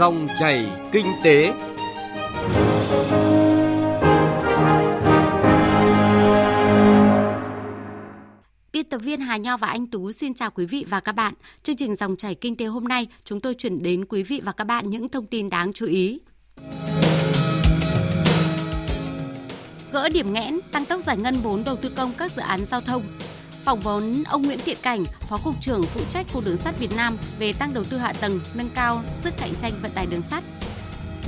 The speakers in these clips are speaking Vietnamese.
Dòng chảy kinh tế. Biên tập viên Hà Nho và anh Tú xin chào quý vị và các bạn. Chương trình Dòng chảy kinh tế hôm nay, chúng tôi chuyển đến quý vị và các bạn những thông tin đáng chú ý. Gỡ điểm nghẽn, tăng tốc giải ngân vốn đầu tư công các dự án giao thông. Phỏng vấn ông Nguyễn Thiện Cảnh, Phó Cục trưởng phụ trách khu Đường sắt Việt Nam về tăng đầu tư hạ tầng, nâng cao sức cạnh tranh vận tải đường sắt.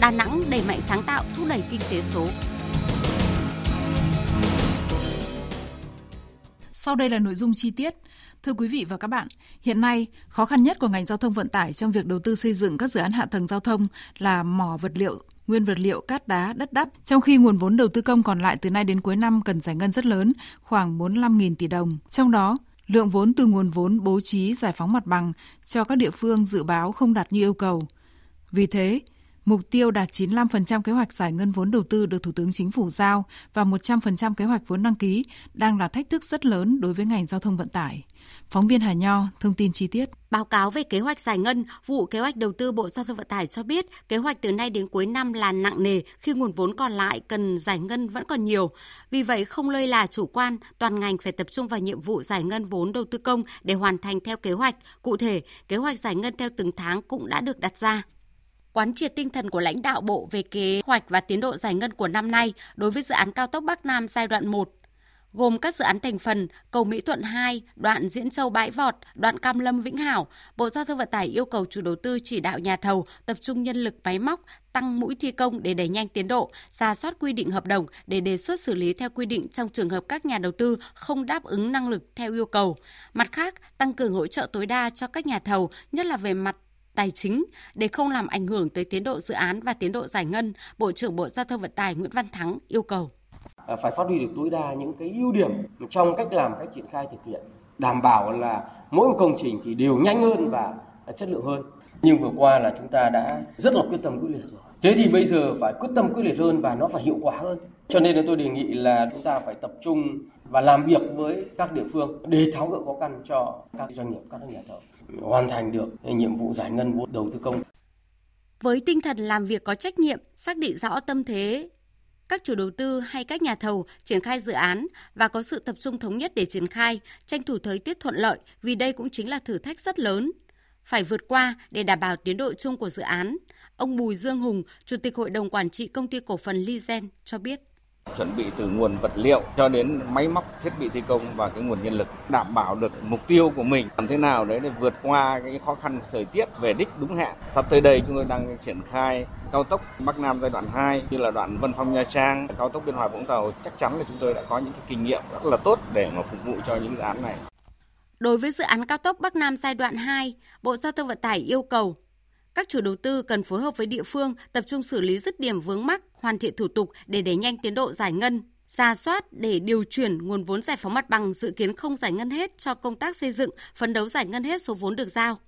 Đà Nẵng đẩy mạnh sáng tạo, thúc đẩy kinh tế số. Sau đây là nội dung chi tiết. Thưa quý vị và các bạn, hiện nay khó khăn nhất của ngành giao thông vận tải trong việc đầu tư xây dựng các dự án hạ tầng giao thông là mỏ vật liệu, nguyên vật liệu cát đá, đất đắp, trong khi nguồn vốn đầu tư công còn lại từ nay đến cuối năm cần giải ngân rất lớn, khoảng 45.000 tỷ đồng. Trong đó, lượng vốn từ nguồn vốn bố trí giải phóng mặt bằng cho các địa phương dự báo không đạt như yêu cầu. Vì thế, Mục tiêu đạt 95% kế hoạch giải ngân vốn đầu tư được Thủ tướng Chính phủ giao và 100% kế hoạch vốn đăng ký đang là thách thức rất lớn đối với ngành giao thông vận tải. Phóng viên Hà Nho thông tin chi tiết. Báo cáo về kế hoạch giải ngân, vụ kế hoạch đầu tư Bộ Giao thông Vận tải cho biết kế hoạch từ nay đến cuối năm là nặng nề khi nguồn vốn còn lại cần giải ngân vẫn còn nhiều. Vì vậy không lơi là chủ quan, toàn ngành phải tập trung vào nhiệm vụ giải ngân vốn đầu tư công để hoàn thành theo kế hoạch. Cụ thể, kế hoạch giải ngân theo từng tháng cũng đã được đặt ra quán triệt tinh thần của lãnh đạo Bộ về kế hoạch và tiến độ giải ngân của năm nay đối với dự án cao tốc Bắc Nam giai đoạn 1 gồm các dự án thành phần cầu Mỹ Thuận 2, đoạn Diễn Châu Bãi Vọt, đoạn Cam Lâm Vĩnh Hảo, Bộ Giao thông Vận tải yêu cầu chủ đầu tư chỉ đạo nhà thầu tập trung nhân lực máy móc, tăng mũi thi công để đẩy nhanh tiến độ, ra soát quy định hợp đồng để đề xuất xử lý theo quy định trong trường hợp các nhà đầu tư không đáp ứng năng lực theo yêu cầu. Mặt khác, tăng cường hỗ trợ tối đa cho các nhà thầu, nhất là về mặt tài chính để không làm ảnh hưởng tới tiến độ dự án và tiến độ giải ngân, Bộ trưởng Bộ Giao thông Vận tải Nguyễn Văn Thắng yêu cầu. Ờ, phải phát huy được tối đa những cái ưu điểm trong cách làm, cách triển khai thực hiện, đảm bảo là mỗi một công trình thì đều nhanh hơn và chất lượng hơn. Nhưng vừa qua là chúng ta đã rất là quyết tâm quyết liệt rồi. Thế thì bây giờ phải quyết tâm quyết liệt hơn và nó phải hiệu quả hơn. Cho nên là tôi đề nghị là chúng ta phải tập trung và làm việc với các địa phương để tháo gỡ khó khăn cho các doanh nghiệp, các nhà thầu hoàn thành được nhiệm vụ giải ngân vốn đầu tư công. Với tinh thần làm việc có trách nhiệm, xác định rõ tâm thế các chủ đầu tư hay các nhà thầu triển khai dự án và có sự tập trung thống nhất để triển khai, tranh thủ thời tiết thuận lợi vì đây cũng chính là thử thách rất lớn. Phải vượt qua để đảm bảo tiến độ chung của dự án. Ông Bùi Dương Hùng, Chủ tịch Hội đồng Quản trị Công ty Cổ phần Lizen cho biết chuẩn bị từ nguồn vật liệu cho đến máy móc thiết bị thi công và cái nguồn nhân lực đảm bảo được mục tiêu của mình. Làm thế nào đấy để vượt qua cái khó khăn thời tiết về đích đúng hẹn sắp tới đây chúng tôi đang triển khai cao tốc Bắc Nam giai đoạn 2 như là đoạn Vân Phong Nha Trang cao tốc Biên Hòa Vũng Tàu. Chắc chắn là chúng tôi đã có những cái kinh nghiệm rất là tốt để mà phục vụ cho những dự án này. Đối với dự án cao tốc Bắc Nam giai đoạn 2, Bộ Giao thông Vận tải yêu cầu các chủ đầu tư cần phối hợp với địa phương tập trung xử lý dứt điểm vướng mắc, hoàn thiện thủ tục để đẩy nhanh tiến độ giải ngân, ra soát để điều chuyển nguồn vốn giải phóng mặt bằng dự kiến không giải ngân hết cho công tác xây dựng, phấn đấu giải ngân hết số vốn được giao.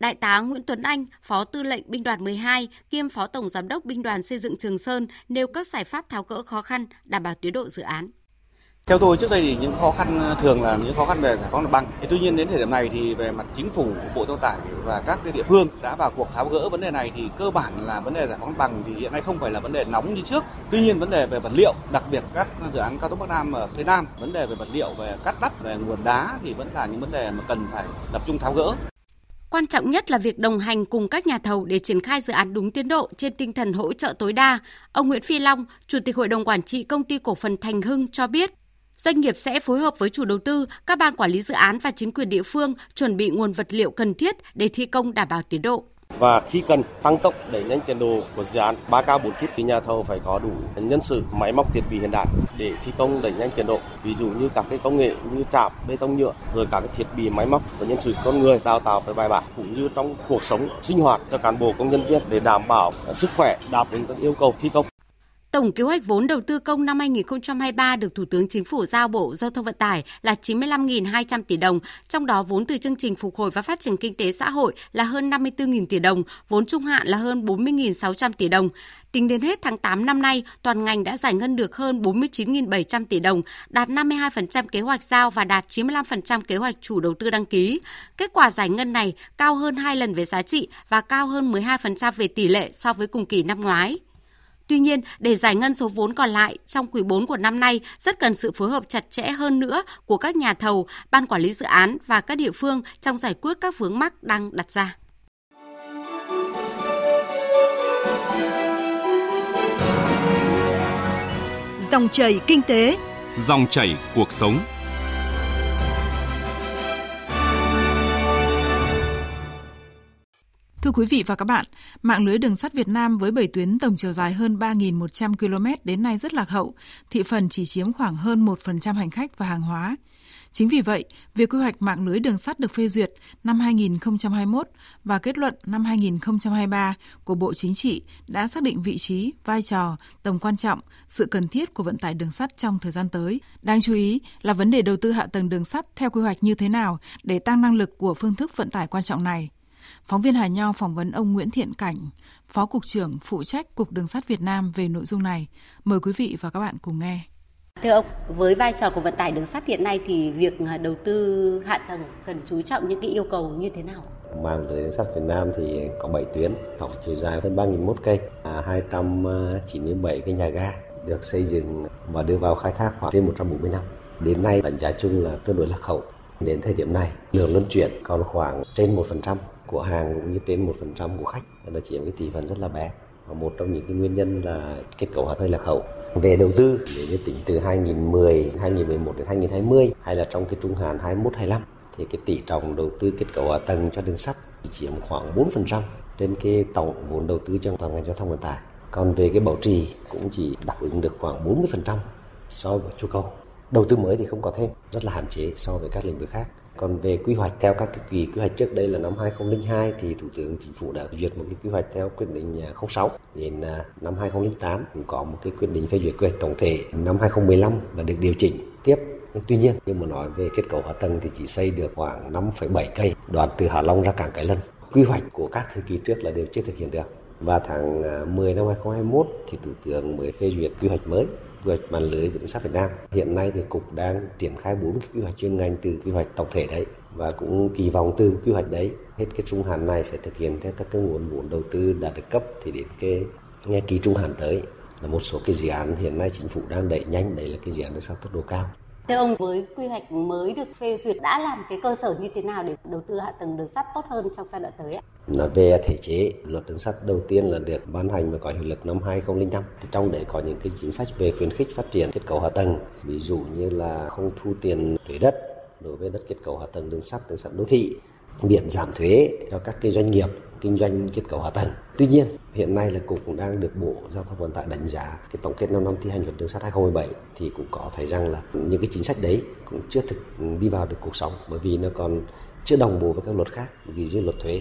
Đại tá Nguyễn Tuấn Anh, Phó Tư lệnh Binh đoàn 12, kiêm Phó Tổng Giám đốc Binh đoàn Xây dựng Trường Sơn nêu các giải pháp tháo gỡ khó khăn, đảm bảo tiến độ dự án. Theo tôi trước đây thì những khó khăn ờ, thường là những khó khăn về giải phóng mặt bằng. Tuy nhiên đến thời điểm này thì về mặt chính phủ, Bộ Giao thông tải và các cái địa phương đã vào cuộc tháo gỡ vấn đề này thì cơ bản là vấn đề giải phóng mặt bằng thì hiện nay không phải là vấn đề nóng như trước. Tuy nhiên vấn đề về vật liệu, đặc biệt các dự án cao tốc Bắc Nam ở phía Nam, vấn đề về vật liệu về cắt đắp, về nguồn đá thì vẫn là những vấn đề mà cần phải tập trung tháo gỡ. Quan trọng nhất là việc đồng hành cùng các nhà thầu để triển khai dự án đúng tiến độ trên tinh thần hỗ trợ tối đa. Ông Nguyễn Phi Long, Chủ tịch Hội đồng Quản trị Công ty Cổ phần Thành Hưng cho biết, Doanh nghiệp sẽ phối hợp với chủ đầu tư, các ban quản lý dự án và chính quyền địa phương chuẩn bị nguồn vật liệu cần thiết để thi công đảm bảo tiến độ. Và khi cần tăng tốc đẩy nhanh tiến độ của dự án 3K 4 kíp thì nhà thầu phải có đủ nhân sự, máy móc thiết bị hiện đại để thi công đẩy nhanh tiến độ. Ví dụ như các cái công nghệ như trạm, bê tông nhựa, rồi các cái thiết bị máy móc và nhân sự con người đào tạo phải bài bản cũng như trong cuộc sống sinh hoạt cho cán bộ công nhân viên để đảm bảo sức khỏe đáp ứng các yêu cầu thi công. Tổng kế hoạch vốn đầu tư công năm 2023 được Thủ tướng Chính phủ giao Bộ Giao thông Vận tải là 95.200 tỷ đồng, trong đó vốn từ chương trình phục hồi và phát triển kinh tế xã hội là hơn 54.000 tỷ đồng, vốn trung hạn là hơn 40.600 tỷ đồng. Tính đến hết tháng 8 năm nay, toàn ngành đã giải ngân được hơn 49.700 tỷ đồng, đạt 52% kế hoạch giao và đạt 95% kế hoạch chủ đầu tư đăng ký. Kết quả giải ngân này cao hơn 2 lần về giá trị và cao hơn 12% về tỷ lệ so với cùng kỳ năm ngoái. Tuy nhiên, để giải ngân số vốn còn lại trong quý 4 của năm nay rất cần sự phối hợp chặt chẽ hơn nữa của các nhà thầu, ban quản lý dự án và các địa phương trong giải quyết các vướng mắc đang đặt ra. Dòng chảy kinh tế, dòng chảy cuộc sống. Thưa quý vị và các bạn, mạng lưới đường sắt Việt Nam với 7 tuyến tổng chiều dài hơn 3.100 km đến nay rất lạc hậu, thị phần chỉ chiếm khoảng hơn 1% hành khách và hàng hóa. Chính vì vậy, việc quy hoạch mạng lưới đường sắt được phê duyệt năm 2021 và kết luận năm 2023 của Bộ Chính trị đã xác định vị trí, vai trò, tầm quan trọng, sự cần thiết của vận tải đường sắt trong thời gian tới. Đáng chú ý là vấn đề đầu tư hạ tầng đường sắt theo quy hoạch như thế nào để tăng năng lực của phương thức vận tải quan trọng này. Phóng viên Hà Nho phỏng vấn ông Nguyễn Thiện Cảnh, Phó Cục trưởng phụ trách Cục Đường sắt Việt Nam về nội dung này. Mời quý vị và các bạn cùng nghe. Thưa ông, với vai trò của vận tải đường sắt hiện nay thì việc đầu tư hạ tầng cần chú trọng những cái yêu cầu như thế nào? Mạng lưới đường sắt Việt Nam thì có 7 tuyến, tổng chiều dài hơn 3.001 cây, 297 cái nhà ga được xây dựng và đưa vào khai thác khoảng trên 140 năm. Đến nay đánh giá chung là tương đối lạc hậu. Đến thời điểm này, lượng luân chuyển còn khoảng trên 1% của hàng cũng như trên 1% của khách là chiếm cái tỷ phần rất là bé. Và một trong những cái nguyên nhân là kết cấu hạ thuê lạc hậu về đầu tư nếu như tính từ 2010, 2011 đến 2020 hay là trong cái trung hạn 21 25 thì cái tỷ trọng đầu tư kết cấu hạ tầng cho đường sắt chỉ chiếm khoảng 4% trên cái tổng vốn đầu tư cho toàn ngành giao thông vận tải. Còn về cái bảo trì cũng chỉ đáp ứng được khoảng 40% so với chu cầu. Đầu tư mới thì không có thêm, rất là hạn chế so với các lĩnh vực khác. Còn về quy hoạch theo các kỳ quy hoạch trước đây là năm 2002 thì Thủ tướng Chính phủ đã duyệt một cái quy hoạch theo quyết định à, 06. Đến à, năm 2008 cũng có một cái quyết định phê duyệt quy hoạch tổng thể. Năm 2015 và được điều chỉnh tiếp Tuy nhiên, nhưng mà nói về kết cấu hạ tầng thì chỉ xây được khoảng 5,7 cây đoạn từ Hạ Long ra cảng Cái Lân. Quy hoạch của các thời kỳ trước là đều chưa thực hiện được. Và tháng à, 10 năm 2021 thì Thủ tướng mới phê duyệt quy hoạch mới quy hoạch mạng lưới bất động sản Việt Nam. Hiện nay thì cục đang triển khai bốn quy hoạch chuyên ngành từ quy hoạch tổng thể đấy và cũng kỳ vọng từ quy hoạch đấy, hết cái trung hạn này sẽ thực hiện theo các cái nguồn vốn đầu tư đã được cấp thì đến cái nghe kỳ trung hạn tới là một số cái dự án hiện nay chính phủ đang đẩy nhanh, đấy là cái dự án được sắt tốc độ cao Thưa ông, với quy hoạch mới được phê duyệt đã làm cái cơ sở như thế nào để đầu tư hạ tầng đường sắt tốt hơn trong giai đoạn tới ạ? Là về thể chế, luật đường sắt đầu tiên là được ban hành và có hiệu lực năm 2005. Thì trong đấy có những cái chính sách về khuyến khích phát triển kết cấu hạ tầng, ví dụ như là không thu tiền thuế đất đối với đất kết cấu hạ tầng đường sắt, đường sắt đô thị, miễn giảm thuế cho các cái doanh nghiệp kinh doanh kết cấu hạ tầng. Tuy nhiên, hiện nay là cục cũng đang được Bộ Giao thông Vận tải đánh giá cái tổng kết 5 năm thi hành luật đường sắt 2017 thì cũng có thấy rằng là những cái chính sách đấy cũng chưa thực đi vào được cuộc sống bởi vì nó còn chưa đồng bộ với các luật khác, ví dụ luật thuế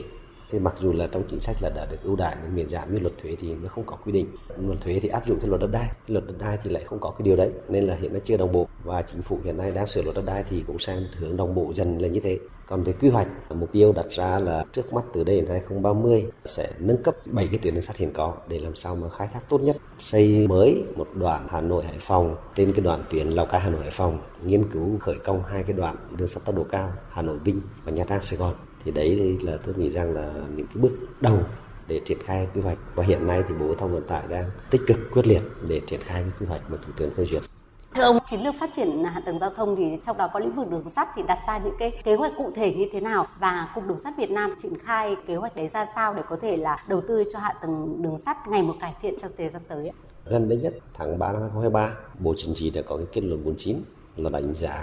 thì mặc dù là trong chính sách là đã được ưu đãi được miễn giảm như luật thuế thì nó không có quy định. Luật thuế thì áp dụng theo luật đất đai, luật đất đai thì lại không có cái điều đấy, nên là hiện nay chưa đồng bộ. Và chính phủ hiện nay đang sửa luật đất đai thì cũng sang hướng đồng bộ dần là như thế. Còn về quy hoạch, mục tiêu đặt ra là trước mắt từ đây đến 2030 sẽ nâng cấp 7 cái tuyến đường sắt hiện có để làm sao mà khai thác tốt nhất. Xây mới một đoạn Hà Nội Hải Phòng trên cái đoạn tuyến Lào Cai Hà Nội Hải Phòng, nghiên cứu khởi công hai cái đoạn đường sắt tốc độ cao Hà Nội Vinh và Nha Trang Sài Gòn thì đấy là tôi nghĩ rằng là những cái bước đầu để triển khai quy hoạch và hiện nay thì Bộ Thông Vận tải đang tích cực quyết liệt để triển khai cái quy hoạch mà Thủ tướng phê duyệt. Thưa ông, chiến lược phát triển hạ tầng giao thông thì trong đó có lĩnh vực đường sắt thì đặt ra những cái kế hoạch cụ thể như thế nào và cục đường sắt Việt Nam triển khai kế hoạch đấy ra sao để có thể là đầu tư cho hạ tầng đường sắt ngày một cải thiện trong thời gian tới ạ? Gần đây nhất tháng 3 năm 2023, Bộ Chính trị đã có cái kết luận 49 là đánh giá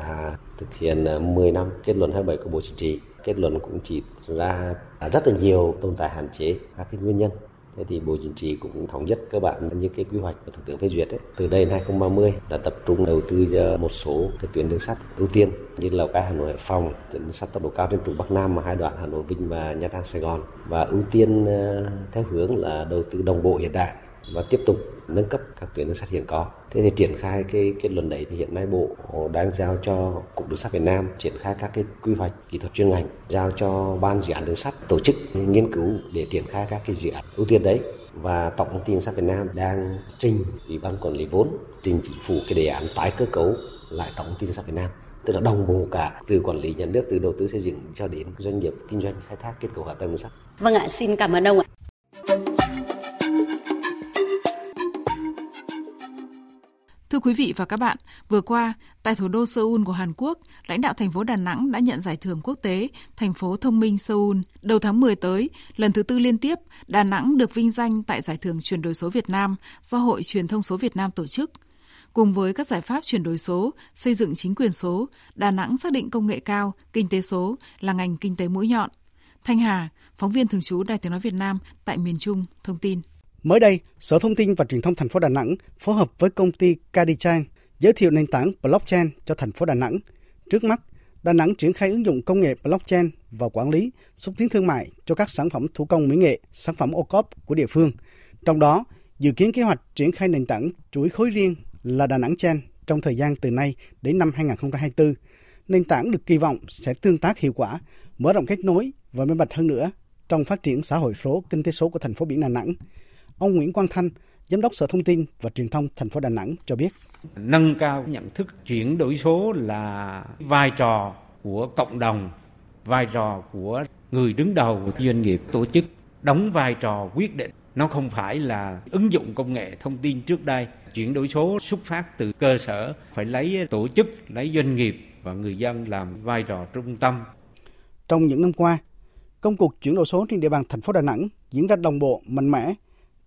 thực hiện 10 à, năm kết luận 27 của Bộ Chính trị. Kết luận cũng chỉ ra rất là nhiều tồn tại hạn chế các cái nguyên nhân. Thế thì Bộ Chính trị cũng thống nhất cơ bản như cái quy hoạch của Thủ tướng phê duyệt ấy. Từ đây đến 2030 là tập trung đầu tư cho một số cái tuyến đường sắt ưu tiên như Lào Cai, Hà Nội, Hải Phòng, tuyến sắt tốc độ cao trên trục Bắc Nam mà hai đoạn Hà Nội, Vinh và Nha Trang, Sài Gòn. Và ưu tiên ờ, theo hướng là đầu tư đồng bộ hiện đại và tiếp tục nâng cấp các tuyến đường sắt hiện có. Thế thì triển khai cái kết luận đấy thì hiện nay Bộ đang giao cho Cục Đường sắt Việt Nam triển khai các cái quy hoạch kỹ thuật chuyên ngành, giao cho ban dự án đường sắt tổ chức nghiên cứu để triển khai các cái dự án ưu tiên đấy và Tổng công ty đường sắt Việt Nam đang trình Ủy ban quản lý vốn trình chính phủ cái đề án tái cơ cấu lại Tổng công ty đường sắt Việt Nam tức là đồng bộ cả từ quản lý nhà nước từ đầu tư xây dựng cho đến doanh nghiệp kinh doanh khai thác kết cấu hạ tầng đường sắt. Vâng ạ, xin cảm ơn ông ạ. Quý vị và các bạn, vừa qua, tại thủ đô Seoul của Hàn Quốc, lãnh đạo thành phố Đà Nẵng đã nhận giải thưởng quốc tế Thành phố thông minh Seoul. Đầu tháng 10 tới, lần thứ tư liên tiếp, Đà Nẵng được vinh danh tại giải thưởng chuyển đổi số Việt Nam do Hội Truyền thông số Việt Nam tổ chức. Cùng với các giải pháp chuyển đổi số, xây dựng chính quyền số, Đà Nẵng xác định công nghệ cao, kinh tế số là ngành kinh tế mũi nhọn. Thanh Hà, phóng viên thường trú Đài Tiếng Nói Việt Nam tại miền Trung, thông tin. Mới đây, Sở Thông tin và Truyền thông thành phố Đà Nẵng phối hợp với công ty Cadichan giới thiệu nền tảng blockchain cho thành phố Đà Nẵng. Trước mắt, Đà Nẵng triển khai ứng dụng công nghệ blockchain vào quản lý, xúc tiến thương mại cho các sản phẩm thủ công mỹ nghệ, sản phẩm ô cốp của địa phương. Trong đó, dự kiến kế hoạch triển khai nền tảng chuỗi khối riêng là Đà Nẵng Chain trong thời gian từ nay đến năm 2024. Nền tảng được kỳ vọng sẽ tương tác hiệu quả, mở rộng kết nối và minh bạch hơn nữa trong phát triển xã hội số, kinh tế số của thành phố biển Đà Nẵng. Ông Nguyễn Quang Thanh, Giám đốc Sở Thông tin và Truyền thông thành phố Đà Nẵng cho biết. Nâng cao nhận thức chuyển đổi số là vai trò của cộng đồng, vai trò của người đứng đầu doanh nghiệp tổ chức đóng vai trò quyết định. Nó không phải là ứng dụng công nghệ thông tin trước đây. Chuyển đổi số xuất phát từ cơ sở, phải lấy tổ chức, lấy doanh nghiệp và người dân làm vai trò trung tâm. Trong những năm qua, công cuộc chuyển đổi số trên địa bàn thành phố Đà Nẵng diễn ra đồng bộ, mạnh mẽ,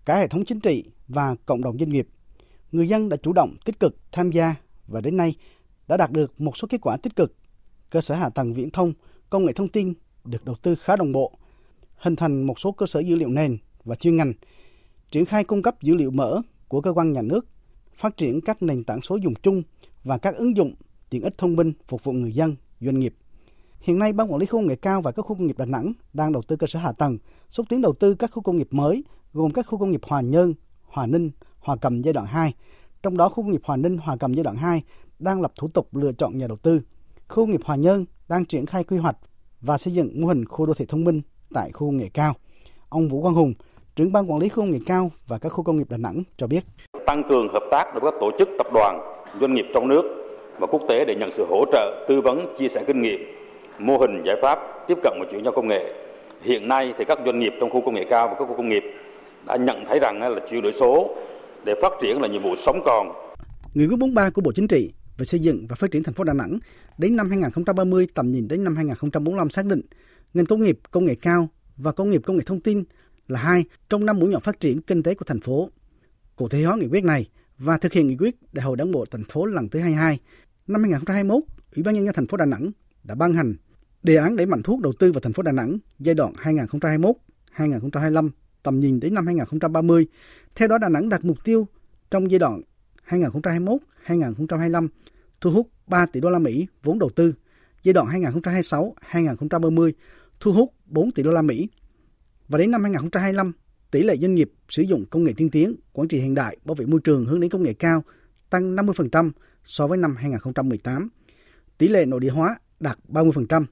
cả hệ thống chính trị và cộng đồng doanh nghiệp. Người dân đã chủ động tích cực tham gia và đến nay đã đạt được một số kết quả tích cực. Cơ sở hạ tầng viễn thông, công nghệ thông tin được đầu tư khá đồng bộ, hình thành một số cơ sở dữ liệu nền và chuyên ngành, triển khai cung cấp dữ liệu mở của cơ quan nhà nước, phát triển các nền tảng số dùng chung và các ứng dụng tiện ích thông minh phục vụ người dân, doanh nghiệp. Hiện nay, Ban Quản lý khu công nghệ cao và các khu công nghiệp Đà Nẵng đang đầu tư cơ sở hạ tầng, xúc tiến đầu tư các khu công nghiệp mới, gồm các khu công nghiệp Hòa Nhơn, Hòa Ninh, Hòa Cầm giai đoạn 2. Trong đó, khu công nghiệp Hòa Ninh, Hòa Cầm giai đoạn 2 đang lập thủ tục lựa chọn nhà đầu tư. Khu công nghiệp Hòa Nhơn đang triển khai quy hoạch và xây dựng mô hình khu đô thị thông minh tại khu công nghệ cao. Ông Vũ Quang Hùng, trưởng ban quản lý khu công nghệ cao và các khu công nghiệp Đà Nẵng cho biết. Tăng cường hợp tác với các tổ chức, tập đoàn, doanh nghiệp trong nước và quốc tế để nhận sự hỗ trợ, tư vấn, chia sẻ kinh nghiệm, mô hình giải pháp tiếp cận và chuyển giao công nghệ. Hiện nay thì các doanh nghiệp trong khu công nghệ cao và các khu công nghiệp đã nhận thấy rằng là chuyển đổi số để phát triển là nhiệm vụ sống còn. Nghị quyết 43 của Bộ Chính trị về xây dựng và phát triển thành phố Đà Nẵng đến năm 2030 tầm nhìn đến năm 2045 xác định ngành công nghiệp công nghệ cao và công nghiệp công nghệ thông tin là hai trong năm mũi nhọn phát triển kinh tế của thành phố. Cụ thể hóa nghị quyết này và thực hiện nghị quyết Đại hội Đảng bộ thành phố lần thứ 22 năm 2021, Ủy ban nhân dân thành phố Đà Nẵng đã ban hành đề án đẩy mạnh thuốc đầu tư vào thành phố Đà Nẵng giai đoạn 2021-2025 tầm nhìn đến năm 2030. Theo đó Đà Nẵng đặt mục tiêu trong giai đoạn 2021-2025 thu hút 3 tỷ đô la Mỹ vốn đầu tư, giai đoạn 2026-2030 thu hút 4 tỷ đô la Mỹ. Và đến năm 2025, tỷ lệ doanh nghiệp sử dụng công nghệ tiên tiến, quản trị hiện đại, bảo vệ môi trường hướng đến công nghệ cao tăng 50% so với năm 2018. Tỷ lệ nội địa hóa đạt 30%.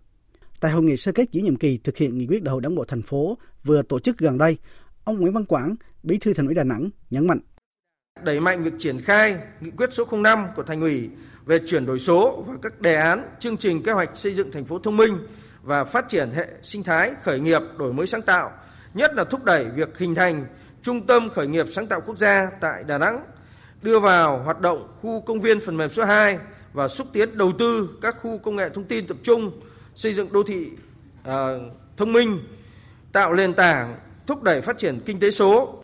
Tại hội nghị sơ kết giữa nhiệm kỳ thực hiện nghị quyết đại hội đảng bộ thành phố vừa tổ chức gần đây, ông Nguyễn Văn Quảng, Bí thư Thành ủy Đà Nẵng nhấn mạnh. Đẩy mạnh việc triển khai nghị quyết số 05 của thành ủy về chuyển đổi số và các đề án, chương trình kế hoạch xây dựng thành phố thông minh và phát triển hệ sinh thái khởi nghiệp đổi mới sáng tạo, nhất là thúc đẩy việc hình thành trung tâm khởi nghiệp sáng tạo quốc gia tại Đà Nẵng, đưa vào hoạt động khu công viên phần mềm số 2 và xúc tiến đầu tư các khu công nghệ thông tin tập trung, xây dựng đô thị uh, thông minh, tạo nền tảng thúc đẩy phát triển kinh tế số.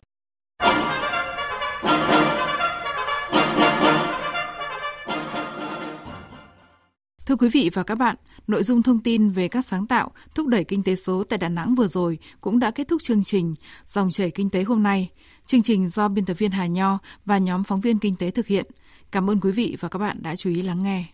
Thưa quý vị và các bạn, nội dung thông tin về các sáng tạo thúc đẩy kinh tế số tại Đà Nẵng vừa rồi cũng đã kết thúc chương trình Dòng chảy kinh tế hôm nay. Chương trình do biên tập viên Hà Nho và nhóm phóng viên kinh tế thực hiện. Cảm ơn quý vị và các bạn đã chú ý lắng nghe.